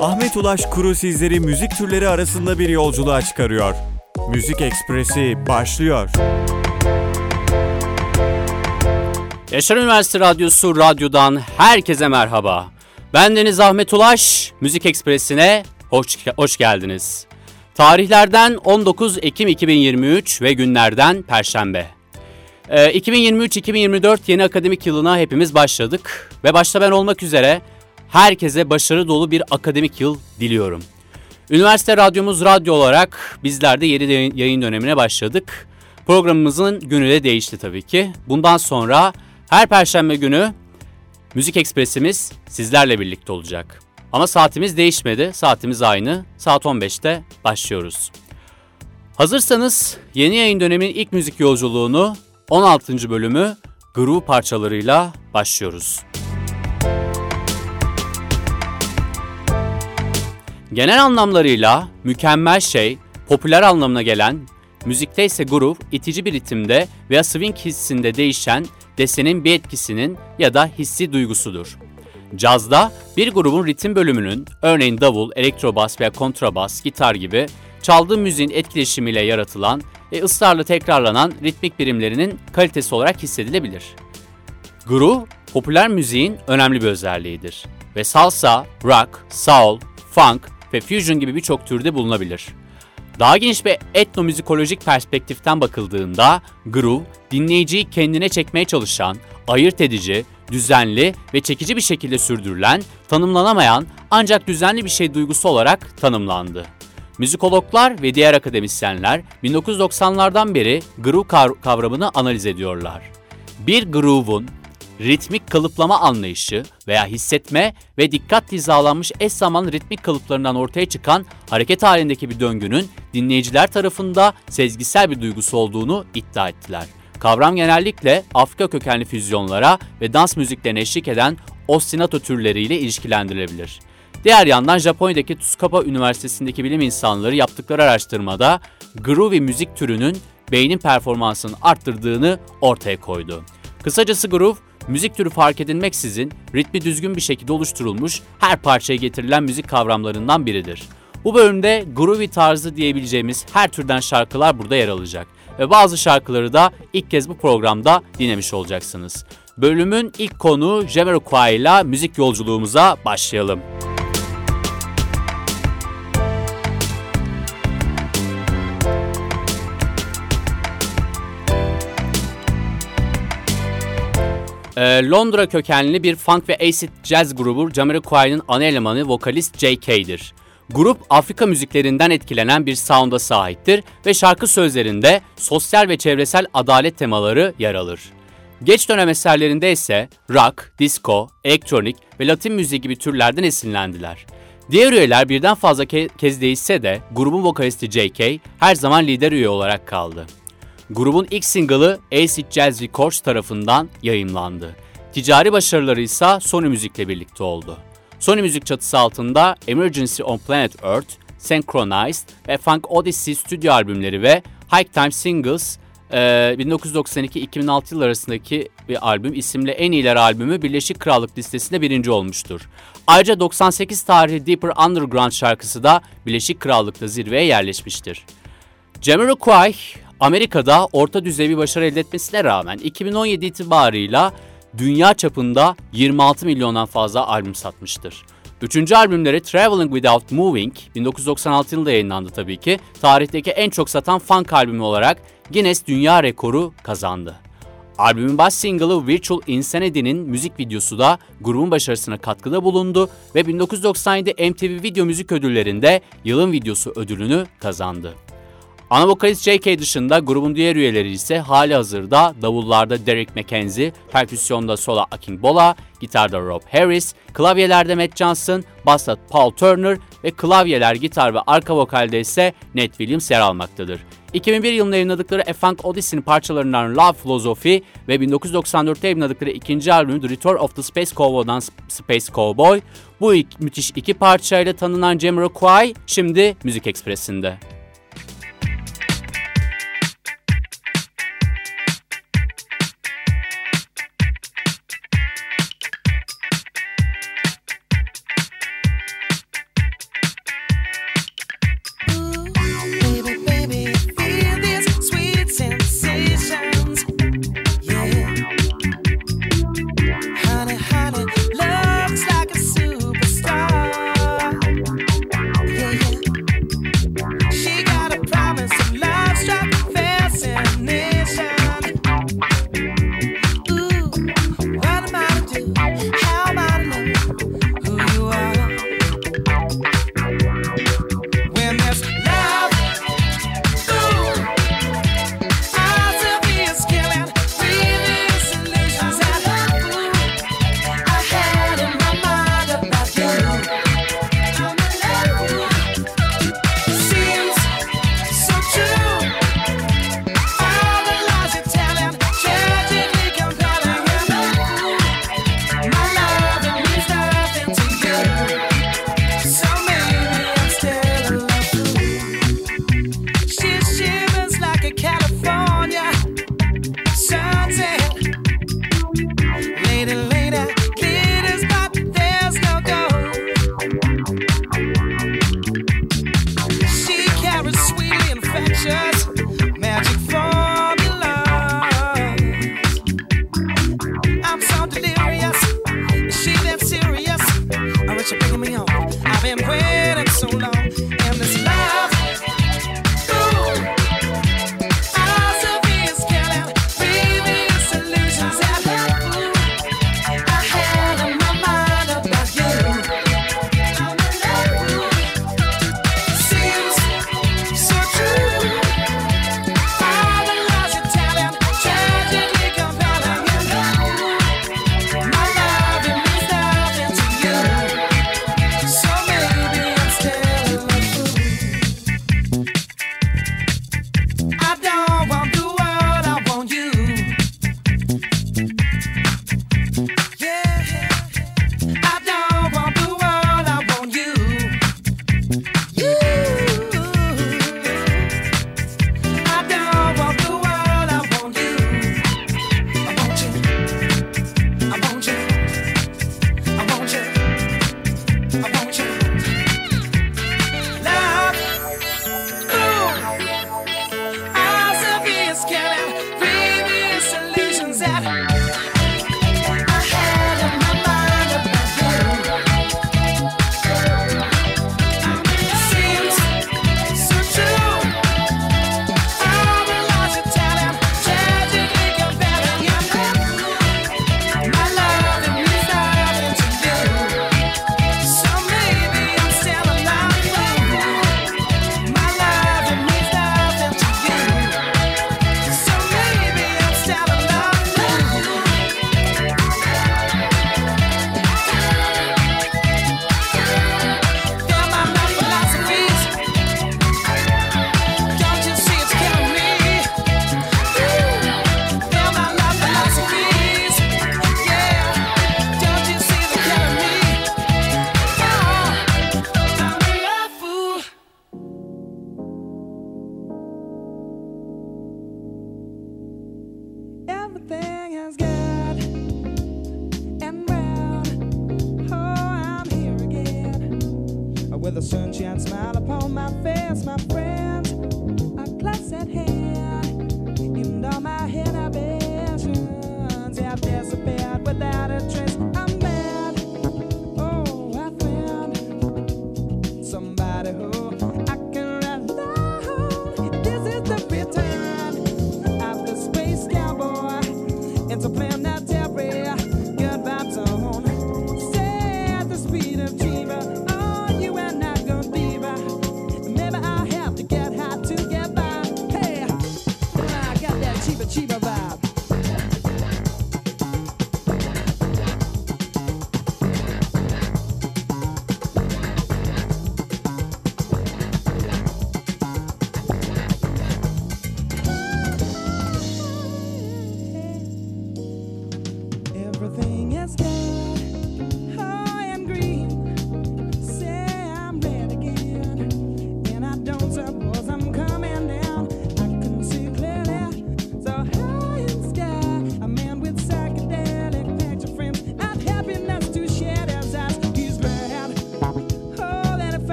Ahmet Ulaş Kuru sizleri müzik türleri arasında bir yolculuğa çıkarıyor. Müzik Ekspresi başlıyor. Yaşar Üniversite Radyosu Radyo'dan herkese merhaba. Ben Deniz Ahmet Ulaş, Müzik Ekspresi'ne hoş, hoş geldiniz. Tarihlerden 19 Ekim 2023 ve günlerden Perşembe. Ee, 2023-2024 yeni akademik yılına hepimiz başladık ve başta ben olmak üzere herkese başarı dolu bir akademik yıl diliyorum. Üniversite radyomuz radyo olarak bizler de yeni yayın dönemine başladık. Programımızın günü de değişti tabii ki. Bundan sonra her perşembe günü Müzik Ekspresimiz sizlerle birlikte olacak. Ama saatimiz değişmedi. Saatimiz aynı. Saat 15'te başlıyoruz. Hazırsanız yeni yayın döneminin ilk müzik yolculuğunu 16. bölümü groove parçalarıyla başlıyoruz. Genel anlamlarıyla mükemmel şey, popüler anlamına gelen, müzikte ise groove, itici bir ritimde veya swing hissinde değişen desenin bir etkisinin ya da hissi duygusudur. Cazda bir grubun ritim bölümünün, örneğin davul, elektrobas veya kontrabas, gitar gibi çaldığı müziğin etkileşimiyle yaratılan ve ısrarla tekrarlanan ritmik birimlerinin kalitesi olarak hissedilebilir. Groove, popüler müziğin önemli bir özelliğidir ve salsa, rock, soul, funk ve fusion gibi birçok türde bulunabilir. Daha geniş bir etnomüzikolojik perspektiften bakıldığında groove, dinleyiciyi kendine çekmeye çalışan, ayırt edici, düzenli ve çekici bir şekilde sürdürülen, tanımlanamayan ancak düzenli bir şey duygusu olarak tanımlandı. Müzikologlar ve diğer akademisyenler 1990'lardan beri groove kavramını analiz ediyorlar. Bir groove'un ritmik kalıplama anlayışı veya hissetme ve dikkat hizalanmış eş zamanlı ritmik kalıplarından ortaya çıkan hareket halindeki bir döngünün dinleyiciler tarafında sezgisel bir duygusu olduğunu iddia ettiler. Kavram genellikle Afrika kökenli füzyonlara ve dans müziklerine eşlik eden ostinato türleriyle ilişkilendirilebilir. Diğer yandan Japonya'daki Tsukuba Üniversitesi'ndeki bilim insanları yaptıkları araştırmada groovy müzik türünün beynin performansını arttırdığını ortaya koydu. Kısacası groove, müzik türü fark edilmeksizin ritmi düzgün bir şekilde oluşturulmuş her parçaya getirilen müzik kavramlarından biridir. Bu bölümde groovy tarzı diyebileceğimiz her türden şarkılar burada yer alacak ve bazı şarkıları da ilk kez bu programda dinlemiş olacaksınız. Bölümün ilk konu Jamiroquai ile müzik yolculuğumuza başlayalım. Ee, Londra kökenli bir funk ve acid jazz grubu Jamiroquai'nin ana elemanı vokalist J.K.'dir. Grup Afrika müziklerinden etkilenen bir sound'a sahiptir ve şarkı sözlerinde sosyal ve çevresel adalet temaları yer alır. Geç dönem eserlerinde ise rock, disco, elektronik ve latin müziği gibi türlerden esinlendiler. Diğer üyeler birden fazla ke kez değişse de grubun vokalisti J.K. her zaman lider üye olarak kaldı. Grubun ilk single'ı Acid Jazz Records tarafından yayımlandı. Ticari başarıları ise Sony Müzik'le birlikte oldu. Sony Müzik çatısı altında Emergency on Planet Earth, Synchronized ve Funk Odyssey stüdyo albümleri ve High Time Singles 1992-2006 yıl arasındaki bir albüm isimli en iyiler albümü Birleşik Krallık listesinde birinci olmuştur. Ayrıca 98 tarihli Deeper Underground şarkısı da Birleşik Krallık'ta zirveye yerleşmiştir. Jamiroquai Amerika'da orta düzey bir başarı elde etmesine rağmen 2017 itibarıyla dünya çapında 26 milyondan fazla albüm satmıştır. Üçüncü albümleri Traveling Without Moving 1996 yılında yayınlandı tabii ki. Tarihteki en çok satan funk albümü olarak Guinness Dünya Rekoru kazandı. Albümün baş single'ı Virtual Insanity'nin müzik videosu da grubun başarısına katkıda bulundu ve 1997 MTV Video Müzik Ödülleri'nde yılın videosu ödülünü kazandı. Ana vokalist J.K. dışında grubun diğer üyeleri ise hali hazırda davullarda Derek McKenzie, perküsyonda sola Aking Bola, gitarda Rob Harris, klavyelerde Matt Johnson, basta Paul Turner ve klavyeler, gitar ve arka vokalde ise Ned Williams yer almaktadır. 2001 yılında yayınladıkları A Funk Odyssey'nin parçalarından Love Philosophy ve 1994'te yayınladıkları ikinci albümü The Return of the Space Cowboy'dan Space Cowboy. Bu müthiş iki parçayla tanınan Jamiroquai şimdi Müzik Ekspresi'nde.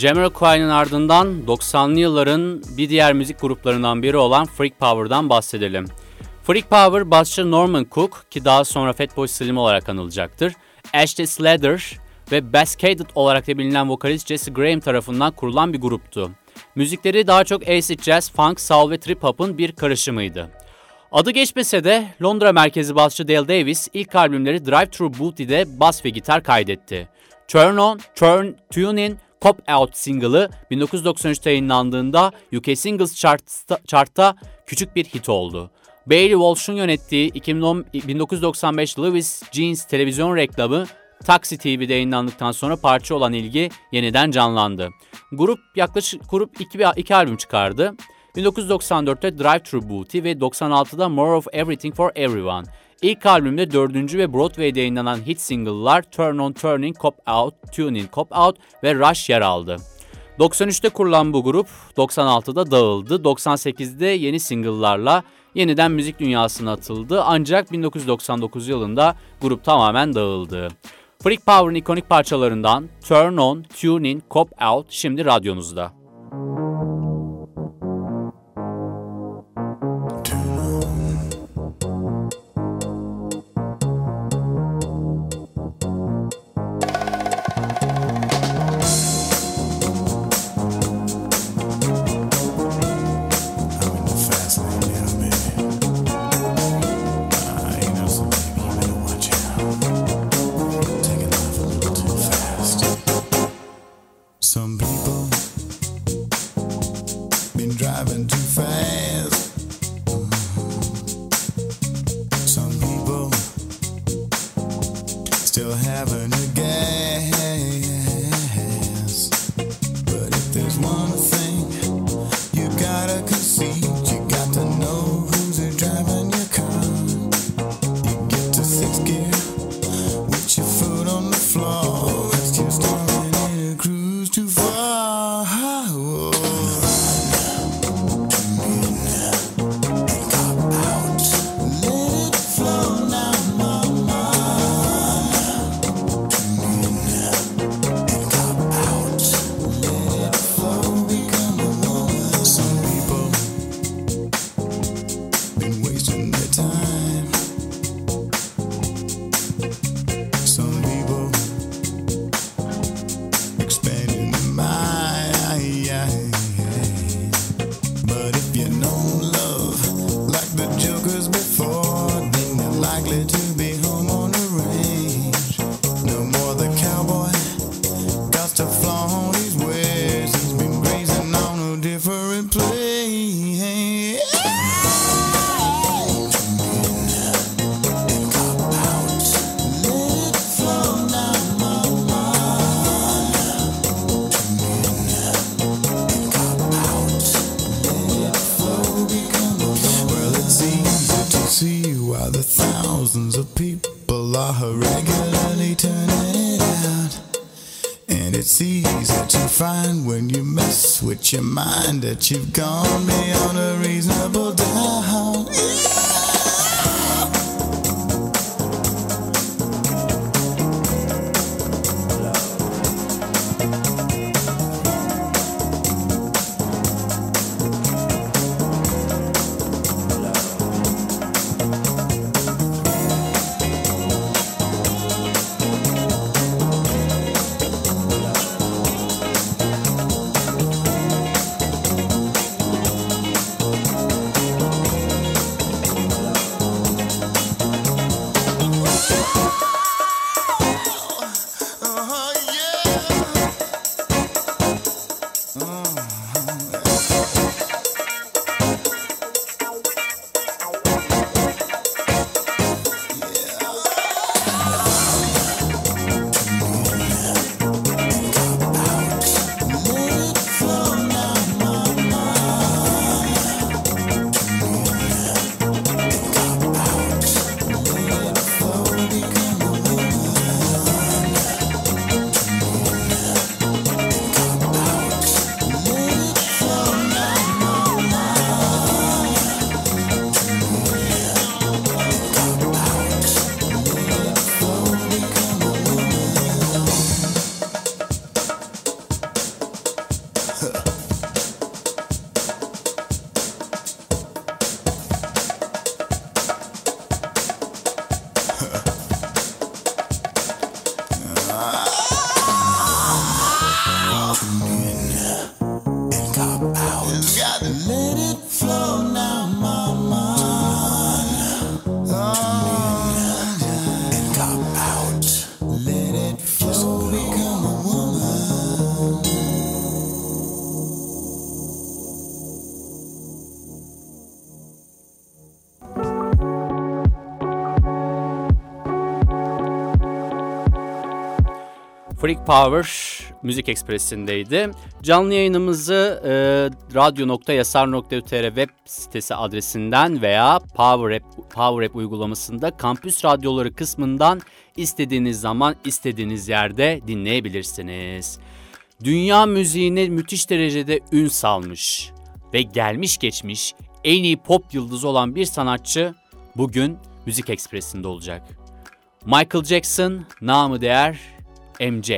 Jamiroquai'nin ardından 90'lı yılların bir diğer müzik gruplarından biri olan Freak Power'dan bahsedelim. Freak Power basçı Norman Cook ki daha sonra Fatboy Slim olarak anılacaktır. Ashley Slater ve Bascated olarak da bilinen vokalist Jesse Graham tarafından kurulan bir gruptu. Müzikleri daha çok acid jazz, funk, soul ve trip hop'un bir karışımıydı. Adı geçmese de Londra merkezi basçı Dale Davis ilk albümleri Drive Through Booty'de bas ve gitar kaydetti. Turn On, Turn, Tune In, Cop Out single'ı 1993'te yayınlandığında UK Singles Chart'ta, chart'ta küçük bir hit oldu. Bailey Walsh'un yönettiği 2010, 1995 Louis Jeans televizyon reklamı Taxi TV'de yayınlandıktan sonra parça olan ilgi yeniden canlandı. Grup yaklaşık grup iki, iki albüm çıkardı. 1994'te Drive Through Booty ve 96'da More of Everything for Everyone. İlk albümde dördüncü ve Broadway'de yayınlanan hit single'lar Turn On Turning, Cop Out, Tune In, Cop Out ve Rush yer aldı. 93'te kurulan bu grup 96'da dağıldı. 98'de yeni single'larla yeniden müzik dünyasına atıldı ancak 1999 yılında grup tamamen dağıldı. Freak Power'ın ikonik parçalarından Turn On, Tune In, Cop Out şimdi radyonuzda. That you've gone Freak Power Müzik Ekspresi'ndeydi. Canlı yayınımızı e, radyo.yasar.tr web sitesi adresinden veya Power App, Power App uygulamasında kampüs radyoları kısmından istediğiniz zaman istediğiniz yerde dinleyebilirsiniz. Dünya müziğine müthiş derecede ün salmış ve gelmiş geçmiş en iyi pop yıldızı olan bir sanatçı bugün Müzik Ekspresi'nde olacak. Michael Jackson, namı değer MJ.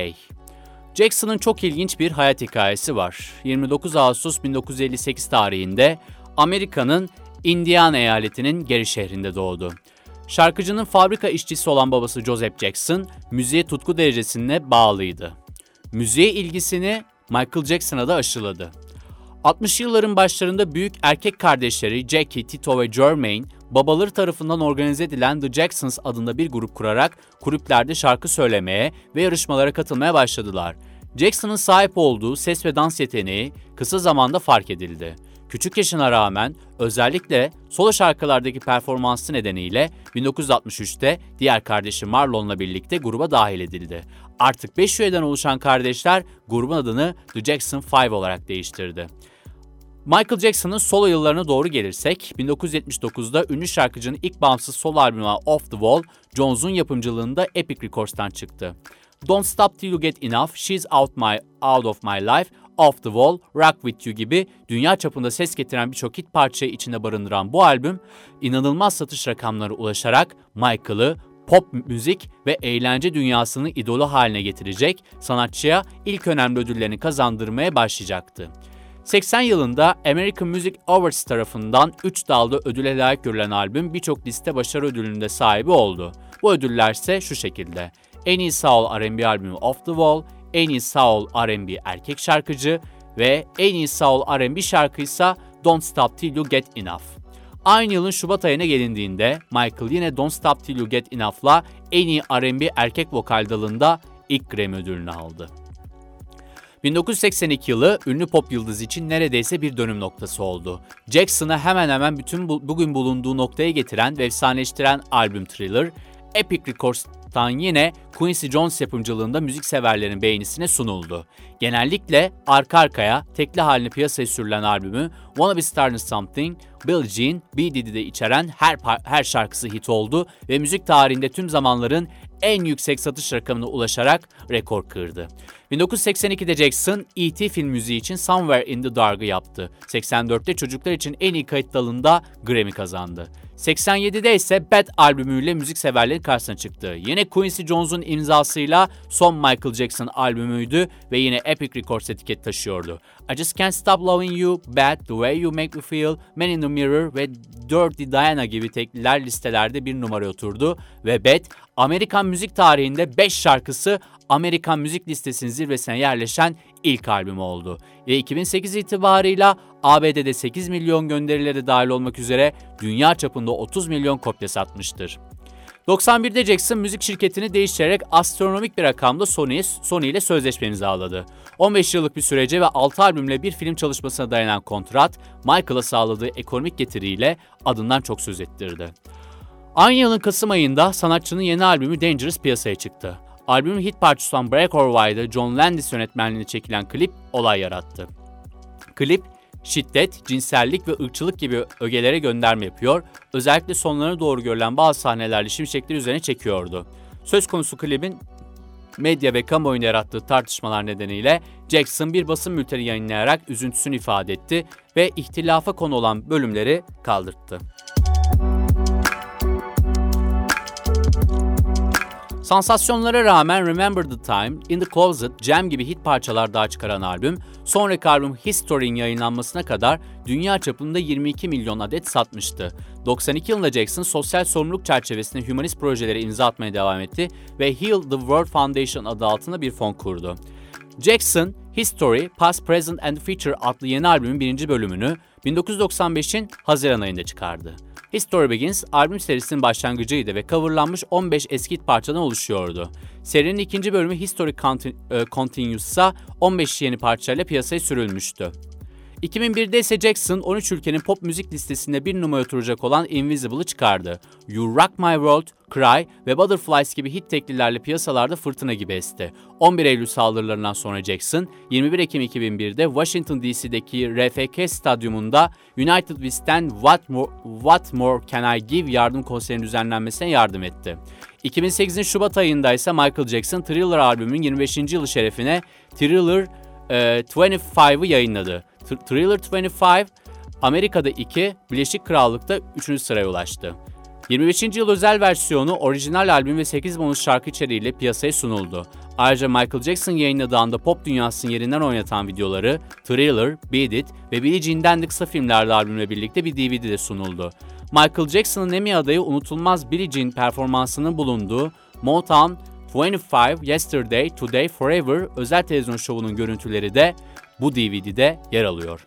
Jackson'ın çok ilginç bir hayat hikayesi var. 29 Ağustos 1958 tarihinde Amerika'nın Indiana eyaletinin Gary şehrinde doğdu. Şarkıcının fabrika işçisi olan babası Joseph Jackson, müziğe tutku derecesine bağlıydı. Müziğe ilgisini Michael Jackson'a da aşıladı. 60 yılların başlarında büyük erkek kardeşleri Jackie, Tito ve Jermaine babaları tarafından organize edilen The Jacksons adında bir grup kurarak kulüplerde şarkı söylemeye ve yarışmalara katılmaya başladılar. Jackson'ın sahip olduğu ses ve dans yeteneği kısa zamanda fark edildi. Küçük yaşına rağmen özellikle solo şarkılardaki performansı nedeniyle 1963'te diğer kardeşi Marlon'la birlikte gruba dahil edildi. Artık 5 üyeden oluşan kardeşler grubun adını The Jackson 5 olarak değiştirdi. Michael Jackson'ın solo yıllarına doğru gelirsek, 1979'da ünlü şarkıcının ilk bağımsız solo albümü Off the Wall, Jones'un yapımcılığında Epic Records'tan çıktı. Don't Stop Till You Get Enough, She's Out, my, out of My Life, Off the Wall, Rock With You gibi dünya çapında ses getiren birçok hit parçayı içinde barındıran bu albüm, inanılmaz satış rakamları ulaşarak Michael'ı pop müzik ve eğlence dünyasının idolu haline getirecek, sanatçıya ilk önemli ödüllerini kazandırmaya başlayacaktı. 80 yılında American Music Awards tarafından 3 dalda ödüle layık görülen albüm birçok liste başarı ödülünde sahibi oldu. Bu ödüller ise şu şekilde. En iyi Soul R&B albümü Off the Wall, en iyi Soul R&B erkek şarkıcı ve en iyi Soul R&B şarkıysa Don't Stop Till You Get Enough. Aynı yılın Şubat ayına gelindiğinde Michael yine Don't Stop Till You Get Enough'la en iyi R&B erkek vokal dalında ilk Grammy ödülünü aldı. 1982 yılı ünlü pop yıldızı için neredeyse bir dönüm noktası oldu. Jackson'ı hemen hemen bütün bu, bugün bulunduğu noktaya getiren ve efsaneleştiren albüm Thriller, Epic Records'tan yine Quincy Jones yapımcılığında müzik severlerin beğenisine sunuldu. Genellikle arka arkaya tekli halini piyasaya sürülen albümü Wanna Be Starting Something, Billie Jean, B. Diddy'de içeren her, her şarkısı hit oldu ve müzik tarihinde tüm zamanların en yüksek satış rakamına ulaşarak rekor kırdı. 1982'de Jackson, E.T. film müziği için Somewhere in the Dark'ı yaptı. 84'te çocuklar için en iyi kayıt dalında Grammy kazandı. 87'de ise Bad albümüyle müzik severlerin karşısına çıktı. Yine Quincy Jones'un imzasıyla son Michael Jackson albümüydü ve yine Epic Records etiket taşıyordu. I Just Can't Stop Loving You, Bad, The Way You Make Me Feel, Man in the Mirror ve Dirty Diana gibi tekliler listelerde bir numara oturdu ve Bad, Amerikan müzik tarihinde 5 şarkısı Amerikan müzik listesinin zirvesine yerleşen ilk albüm oldu. Ve 2008 itibarıyla ABD'de 8 milyon gönderileri dahil olmak üzere dünya çapında 30 milyon kopya satmıştır. 91'de Jackson müzik şirketini değiştirerek astronomik bir rakamda Sony, Sony ile sözleşme imzaladı. 15 yıllık bir sürece ve 6 albümle bir film çalışmasına dayanan kontrat, Michael'a sağladığı ekonomik getiriyle adından çok söz ettirdi. Aynı yılın Kasım ayında sanatçının yeni albümü Dangerous piyasaya çıktı. Albümün hit parçası olan Break or Why'da John Landis yönetmenliğinde çekilen klip olay yarattı. Klip, şiddet, cinsellik ve ırkçılık gibi ögelere gönderme yapıyor, özellikle sonlarına doğru görülen bazı sahnelerle şimşekler üzerine çekiyordu. Söz konusu klibin medya ve kamuoyunu yarattığı tartışmalar nedeniyle Jackson bir basın bülteni yayınlayarak üzüntüsünü ifade etti ve ihtilafa konu olan bölümleri kaldırttı. Sansasyonlara rağmen Remember the Time, In the Closet, Jam gibi hit parçalar daha çıkaran albüm, sonraki albüm History'in yayınlanmasına kadar dünya çapında 22 milyon adet satmıştı. 92 yılında Jackson sosyal sorumluluk çerçevesinde humanist projelere imza atmaya devam etti ve Heal the World Foundation adı altında bir fon kurdu. Jackson, History, Past, Present and Future adlı yeni albümün birinci bölümünü 1995'in Haziran ayında çıkardı. History Begins albüm serisinin başlangıcıydı ve coverlanmış 15 eski parçadan oluşuyordu. Serinin ikinci bölümü History e, Continues ise 15 yeni parçayla piyasaya sürülmüştü. 2001'de ise Jackson 13 ülkenin pop müzik listesinde bir numara oturacak olan Invisible'ı çıkardı. You Rock My World, Cry ve Butterflies gibi hit teklilerle piyasalarda fırtına gibi esti. 11 Eylül saldırılarından sonra Jackson, 21 Ekim 2001'de Washington DC'deki RFK Stadyumunda United We Stand What More, What More Can I Give yardım konserinin düzenlenmesine yardım etti. 2008'in Şubat ayında ise Michael Jackson Thriller albümünün 25. yılı şerefine Thriller e, 25'ı yayınladı. Thriller 25 Amerika'da 2, Birleşik Krallık'ta 3. sıraya ulaştı. 25. yıl özel versiyonu orijinal albüm ve 8 bonus şarkı içeriğiyle piyasaya sunuldu. Ayrıca Michael Jackson yayınladığı anda pop dünyasının yerinden oynatan videoları Thriller, Beat It ve Billie Jean'den de kısa filmlerde albümle birlikte bir DVD de sunuldu. Michael Jackson'ın Emmy adayı unutulmaz Billie Jean performansının bulunduğu Motown 25 Yesterday, Today, Forever özel televizyon şovunun görüntüleri de bu DVD'de yer alıyor.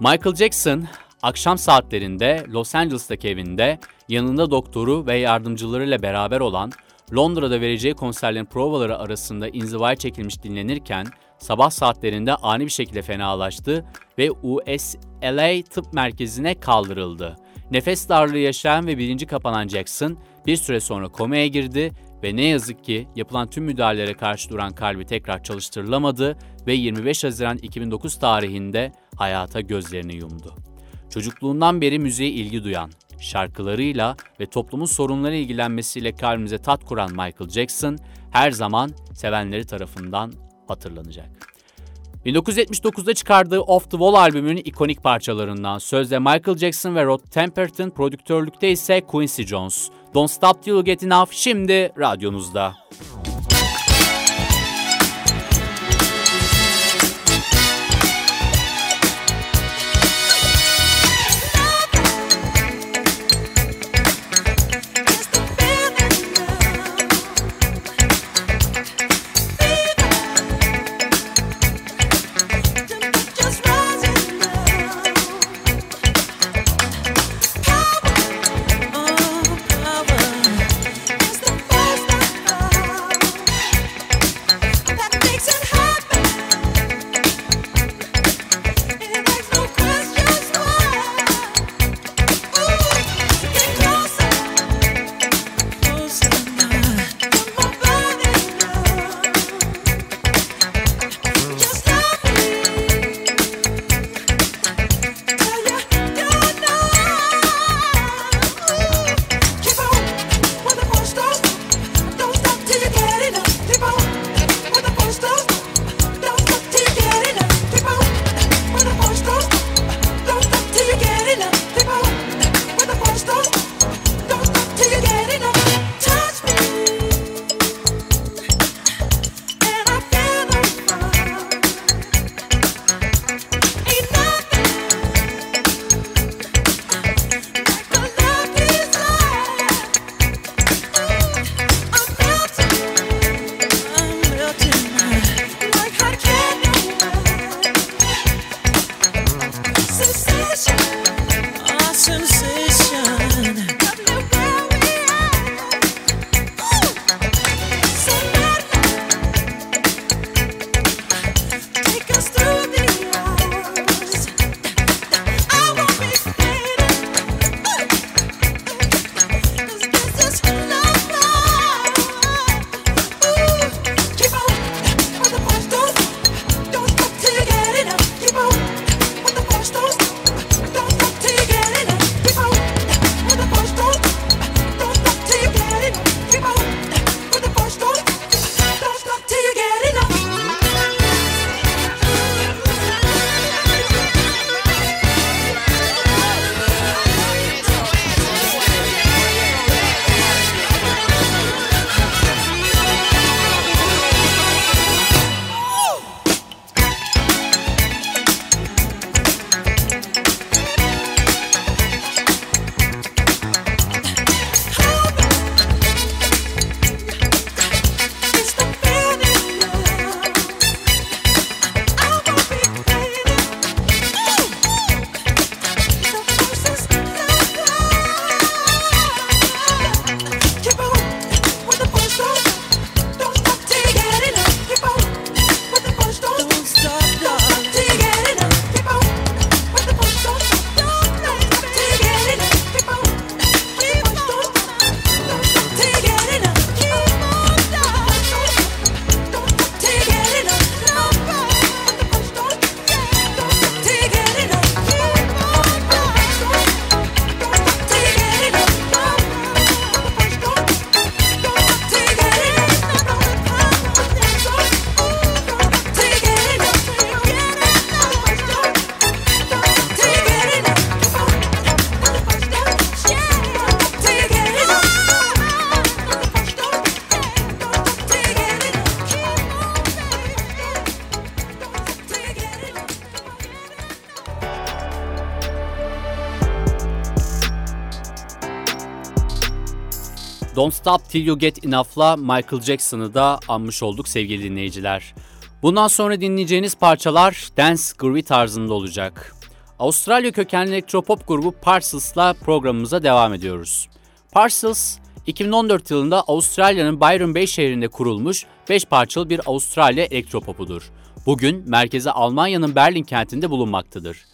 Michael Jackson akşam saatlerinde Los Angeles'taki evinde yanında doktoru ve yardımcılarıyla beraber olan Londra'da vereceği konserlerin provaları arasında inzivaya çekilmiş dinlenirken sabah saatlerinde ani bir şekilde fenalaştı ve USLA tıp merkezine kaldırıldı. Nefes darlığı yaşayan ve bilinci kapanan Jackson bir süre sonra komaya girdi ve ne yazık ki yapılan tüm müdahalelere karşı duran kalbi tekrar çalıştırılamadı ve 25 Haziran 2009 tarihinde hayata gözlerini yumdu. Çocukluğundan beri müziğe ilgi duyan, şarkılarıyla ve toplumun sorunları ilgilenmesiyle kalbimize tat kuran Michael Jackson her zaman sevenleri tarafından hatırlanacak. 1979'da çıkardığı Off the Wall albümünün ikonik parçalarından sözde Michael Jackson ve Rod Temperton, prodüktörlükte ise Quincy Jones. Don't Stop Till You Get Enough şimdi radyonuzda. Don't Stop Till You Get Enough'la Michael Jackson'ı da anmış olduk sevgili dinleyiciler. Bundan sonra dinleyeceğiniz parçalar dance groovy tarzında olacak. Avustralya kökenli elektropop grubu Parcels'la programımıza devam ediyoruz. Parcels, 2014 yılında Avustralya'nın Byron Bay şehrinde kurulmuş 5 parçalı bir Avustralya elektropopudur. Bugün merkezi Almanya'nın Berlin kentinde bulunmaktadır.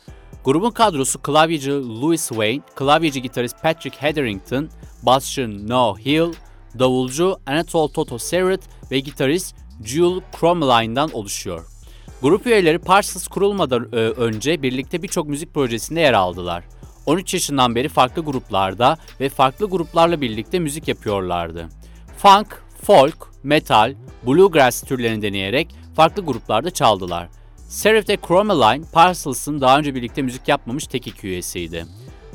Grubun kadrosu klavyeci Louis Wayne, klavyeci gitarist Patrick Hetherington, basçı Noah Hill, davulcu Anatole Toto Serret ve gitarist Jules Cromeline'dan oluşuyor. Grup üyeleri Parsons kurulmadan e, önce birlikte birçok müzik projesinde yer aldılar. 13 yaşından beri farklı gruplarda ve farklı gruplarla birlikte müzik yapıyorlardı. Funk, folk, metal, bluegrass türlerini deneyerek farklı gruplarda çaldılar. Serif de Chromaline, Parsons'ın daha önce birlikte müzik yapmamış tek iki üyesiydi.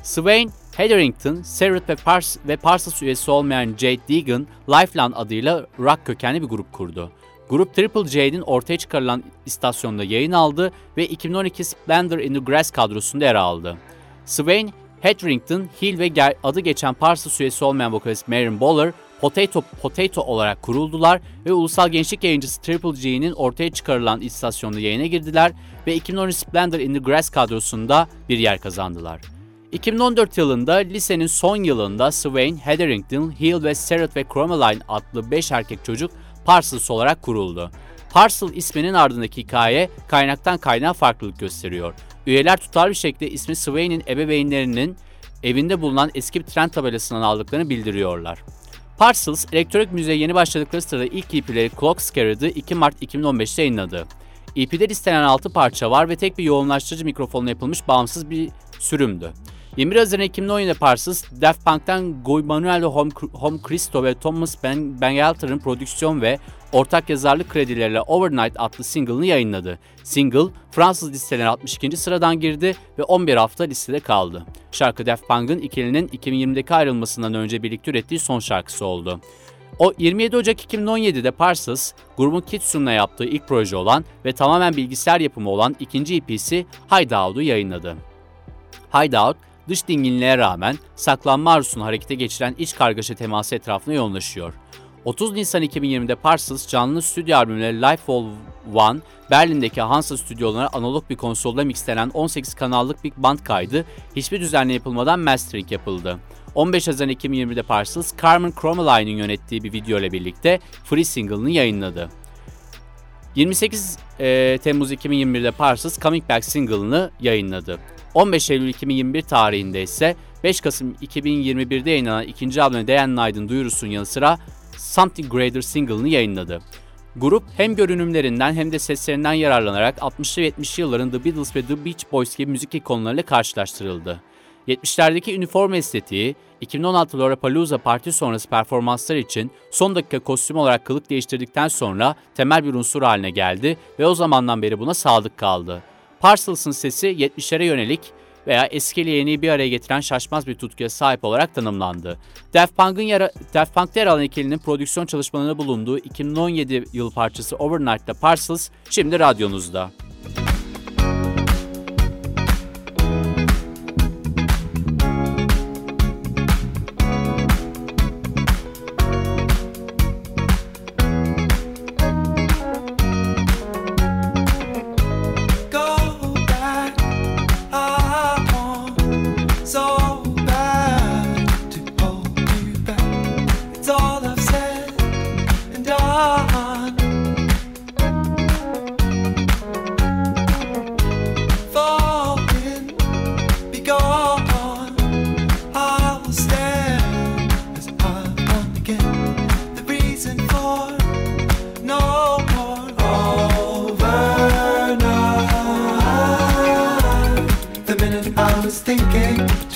Swain Hetherington, Serif ve, Pars ve Parsons üyesi olmayan Jade Deegan, Lifeline adıyla rock kökenli bir grup kurdu. Grup Triple J'nin ortaya çıkarılan istasyonda yayın aldı ve 2012 Splendor in the Grass kadrosunda yer aldı. Swain, Hetherington, Hill ve adı geçen Parsons üyesi olmayan vokalist Marion Boller, Potato Potato olarak kuruldular ve ulusal gençlik yayıncısı Triple G'nin ortaya çıkarılan istasyonda yayına girdiler ve 2013 Splendor in the Grass kadrosunda bir yer kazandılar. 2014 yılında lisenin son yılında Swain, Hetherington, Hill ve Serret ve Chromaline adlı 5 erkek çocuk Parsons olarak kuruldu. Parcel isminin ardındaki hikaye kaynaktan kaynağa farklılık gösteriyor. Üyeler tutarlı bir şekilde ismi Swain'in ebeveynlerinin evinde bulunan eski bir tren tabelasından aldıklarını bildiriyorlar. Parcels, elektronik müziğe yeni başladıkları sırada ilk EP'leri Clock Scared'ı 2 Mart 2015'te yayınladı. EP'de listelen 6 parça var ve tek bir yoğunlaştırıcı mikrofonla yapılmış bağımsız bir sürümdü. 21 Haziran 2017'de Parsons, Daft Punk'tan Guy Manuel Home, Home Cristo ve Thomas ben, Bangalter'ın prodüksiyon ve ortak yazarlık kredileriyle Overnight adlı single'ını yayınladı. Single, Fransız listelerine 62. sıradan girdi ve 11 hafta listede kaldı. Şarkı Daft Punk'ın ikilinin 2020'deki ayrılmasından önce birlikte ürettiği son şarkısı oldu. O 27 Ocak 2017'de Parsons, grubun Kitsum'la yaptığı ilk proje olan ve tamamen bilgisayar yapımı olan ikinci EP'si Hideout'u yayınladı. Hideout, dış dinginliğe rağmen saklanma arzusunu harekete geçiren iç kargaşa teması etrafına yoğunlaşıyor. 30 Nisan 2020'de Parsons canlı stüdyo albümleri Life All One, Berlin'deki Hansa stüdyolarına analog bir konsolda mixlenen 18 kanallık bir band kaydı hiçbir düzenle yapılmadan mastering yapıldı. 15 Haziran 2020'de Parsons, Carmen Cromaline'in yönettiği bir video ile birlikte Free Single'ını yayınladı. 28 e, Temmuz 2021'de Parsons Coming Back single'ını yayınladı. 15 Eylül 2021 tarihinde ise 5 Kasım 2021'de yayınlanan ikinci albümü Day and Night'ın duyurusunun yanı sıra Something Greater single'ını yayınladı. Grup hem görünümlerinden hem de seslerinden yararlanarak 60'lı ve 70'li yılların The Beatles ve The Beach Boys gibi müzik ikonlarıyla karşılaştırıldı. 70'lerdeki üniforma estetiği, 2016 Lollapalooza parti sonrası performanslar için son dakika kostüm olarak kılık değiştirdikten sonra temel bir unsur haline geldi ve o zamandan beri buna sadık kaldı. Parcels'ın sesi 70'lere yönelik veya eski ile yeniyi bir araya getiren şaşmaz bir tutkuya sahip olarak tanımlandı. Daft Punk'ın yara Daft Punk'ta yer alan ikilinin prodüksiyon çalışmalarında bulunduğu 2017 yıl parçası Overnight'ta Parcels şimdi radyonuzda.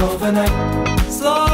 overnight. Slow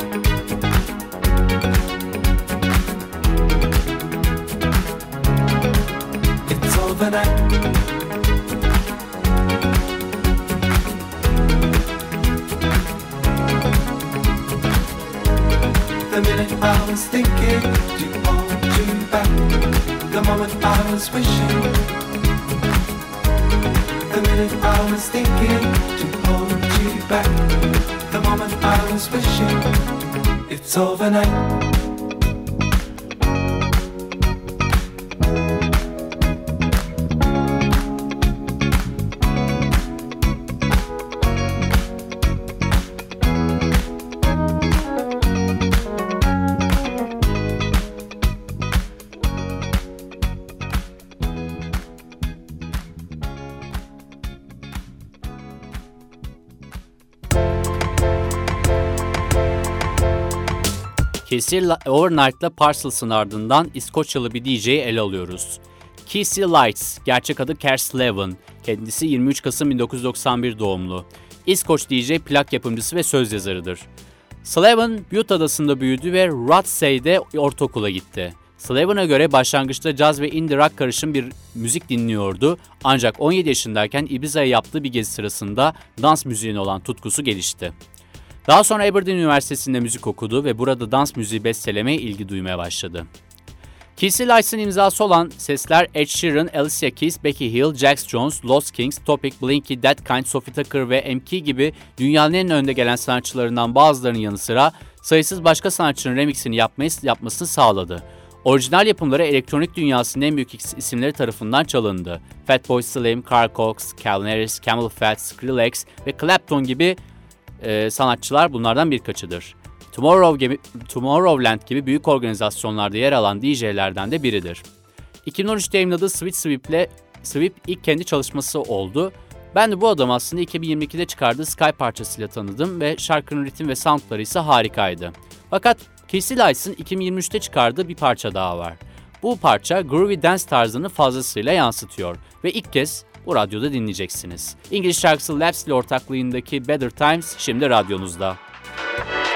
The minute I was thinking to hold you back. The moment I was wishing. The minute I was thinking to hold you back. The moment I was wishing. It's overnight. La- Overnight'la Parcels'ın ardından İskoçyalı bir DJ'yi ele alıyoruz. Casey Lights, gerçek adı Kers Levin, kendisi 23 Kasım 1991 doğumlu. İskoç DJ, plak yapımcısı ve söz yazarıdır. Slavin, Butte adasında büyüdü ve Rothsay'de ortaokula gitti. Slavin'a göre başlangıçta caz ve indie rock karışım bir müzik dinliyordu ancak 17 yaşındayken Ibiza'ya yaptığı bir gezi sırasında dans müziğine olan tutkusu gelişti. Daha sonra Aberdeen Üniversitesi'nde müzik okudu ve burada dans müziği bestelemeye ilgi duymaya başladı. Casey Lights'ın imzası olan sesler Ed Sheeran, Alicia Keys, Becky Hill, Jax Jones, Lost Kings, Topic, Blinky, That Kind, Sophie Tucker ve MK gibi dünyanın en önde gelen sanatçılarından bazılarının yanı sıra sayısız başka sanatçının remixini yapmayı, yapmasını sağladı. Orijinal yapımları elektronik dünyasının en büyük isimleri tarafından çalındı. Fatboy Slim, Carl Cox, Calvin Harris, Camel Fat, Skrillex ve Clapton gibi e, sanatçılar bunlardan birkaçıdır. Tomorrow gibi, Tomorrowland gibi büyük organizasyonlarda yer alan DJ'lerden de biridir. 2013'te yayınladığı Sweet Sweep'le Sweep ilk kendi çalışması oldu. Ben de bu adamı aslında 2022'de çıkardığı Sky parçasıyla tanıdım ve şarkının ritim ve soundları ise harikaydı. Fakat Casey Lights'ın 2023'te çıkardığı bir parça daha var. Bu parça groovy dance tarzını fazlasıyla yansıtıyor ve ilk kez bu radyoda dinleyeceksiniz. İngiliz şarkısı Laps ile ortaklığındaki Better Times şimdi radyonuzda. It's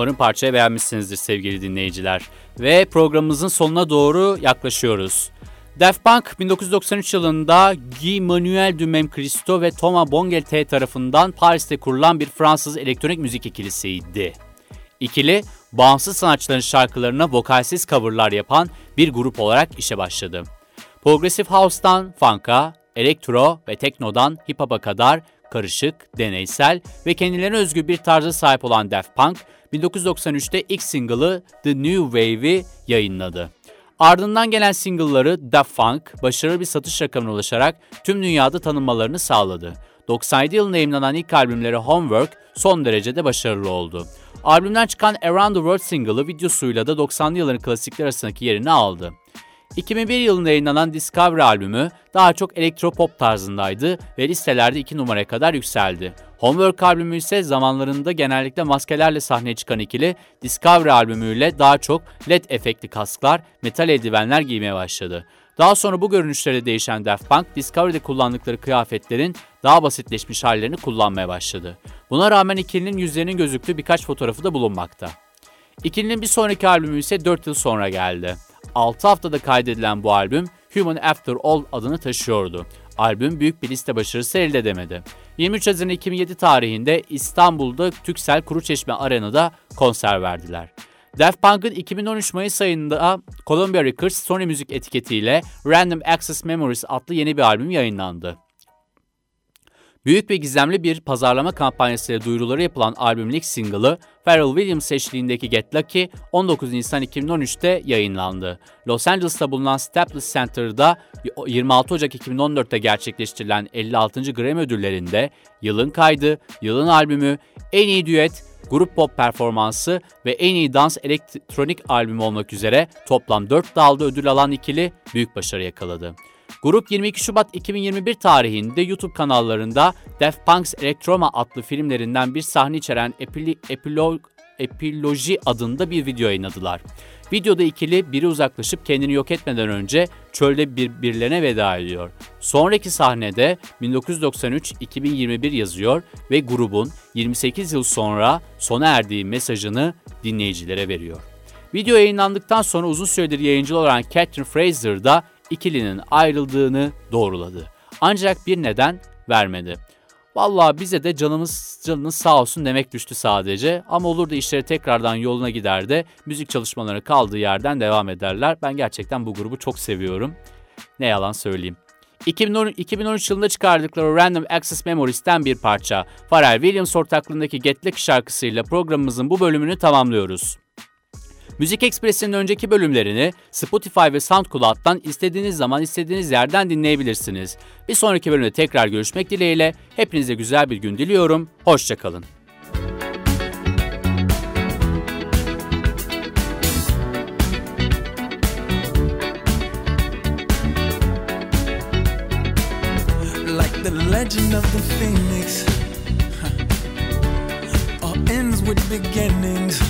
Umarım parçayı beğenmişsinizdir sevgili dinleyiciler. Ve programımızın sonuna doğru yaklaşıyoruz. Daft Punk 1993 yılında Guy Manuel Dumem Christo ve Thomas Bongelté tarafından Paris'te kurulan bir Fransız elektronik müzik ikilisiydi. İkili, bağımsız sanatçıların şarkılarına vokalsiz coverlar yapan bir grup olarak işe başladı. Progressive House'tan funk'a, elektro ve teknodan hip hop'a kadar karışık, deneysel ve kendilerine özgü bir tarza sahip olan Daft Punk, 1993'te ilk single'ı The New Wave'i yayınladı. Ardından gelen single'ları Da Funk başarılı bir satış rakamına ulaşarak tüm dünyada tanınmalarını sağladı. 97 yılında yayınlanan ilk albümleri Homework son derecede başarılı oldu. Albümden çıkan Around the World single'ı videosuyla da 90'lı yılların klasikler arasındaki yerini aldı. 2001 yılında yayınlanan Discovery albümü daha çok elektropop tarzındaydı ve listelerde 2 numaraya kadar yükseldi. Homework albümü ise zamanlarında genellikle maskelerle sahneye çıkan ikili Discovery albümüyle daha çok led efektli kasklar, metal eldivenler giymeye başladı. Daha sonra bu görünüşlere değişen Daft Punk, Discovery'de kullandıkları kıyafetlerin daha basitleşmiş hallerini kullanmaya başladı. Buna rağmen ikilinin yüzlerinin gözüktüğü birkaç fotoğrafı da bulunmakta. İkilinin bir sonraki albümü ise 4 yıl sonra geldi. 6 haftada kaydedilen bu albüm Human After All adını taşıyordu. Albüm büyük bir liste başarısı elde edemedi. 23 Haziran 2007 tarihinde İstanbul'da Tüksel Kuruçeşme Arena'da konser verdiler. Daft Punk'ın 2013 Mayıs ayında Columbia Records Sony Müzik etiketiyle Random Access Memories adlı yeni bir albüm yayınlandı. Büyük ve gizemli bir pazarlama kampanyasıyla duyuruları yapılan albümün ilk single'ı Pharrell Williams eşliğindeki Get Lucky 19 Nisan 2013'te yayınlandı. Los Angeles'ta bulunan Staples Center'da 26 Ocak 2014'te gerçekleştirilen 56. Grammy ödüllerinde yılın kaydı, yılın albümü, en iyi düet, grup pop performansı ve en iyi dans elektronik albümü olmak üzere toplam 4 dalda ödül alan ikili büyük başarı yakaladı. Grup 22 Şubat 2021 tarihinde YouTube kanallarında Daft Punk's Electroma adlı filmlerinden bir sahne içeren epili, epilog, Epiloji adında bir video yayınladılar. Videoda ikili biri uzaklaşıp kendini yok etmeden önce çölde birbirlerine veda ediyor. Sonraki sahnede 1993-2021 yazıyor ve grubun 28 yıl sonra sona erdiği mesajını dinleyicilere veriyor. Video yayınlandıktan sonra uzun süredir yayıncı olan Catherine Fraser da ikilinin ayrıldığını doğruladı. Ancak bir neden vermedi. Vallahi bize de canımız canınız sağ olsun demek düştü sadece. Ama olur da işleri tekrardan yoluna gider de müzik çalışmaları kaldığı yerden devam ederler. Ben gerçekten bu grubu çok seviyorum. Ne yalan söyleyeyim. 2010, 2013 yılında çıkardıkları Random Access Memories'ten bir parça. Pharrell Williams ortaklığındaki Get Lucky şarkısıyla programımızın bu bölümünü tamamlıyoruz. Müzik Ekspresi'nin önceki bölümlerini Spotify ve SoundCloud'dan istediğiniz zaman istediğiniz yerden dinleyebilirsiniz. Bir sonraki bölümde tekrar görüşmek dileğiyle hepinize güzel bir gün diliyorum. Hoşçakalın. Legend of the phoenix, huh. all ends with beginnings.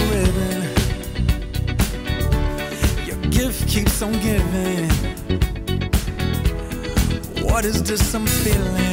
What is this I'm feeling?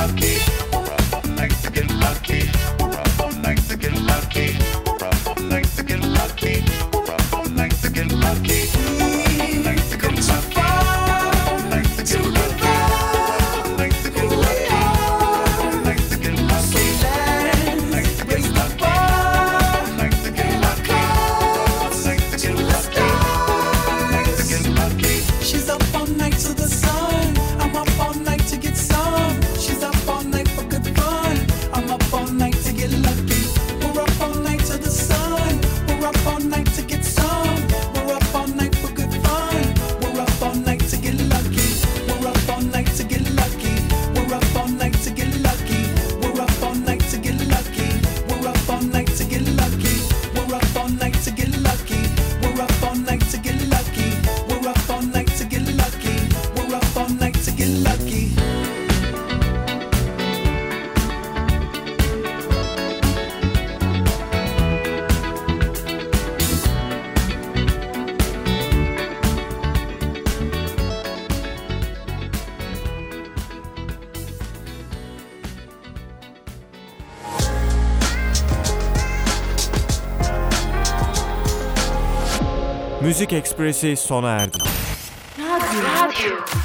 love me. Ekspresi sona erdi. Radyo.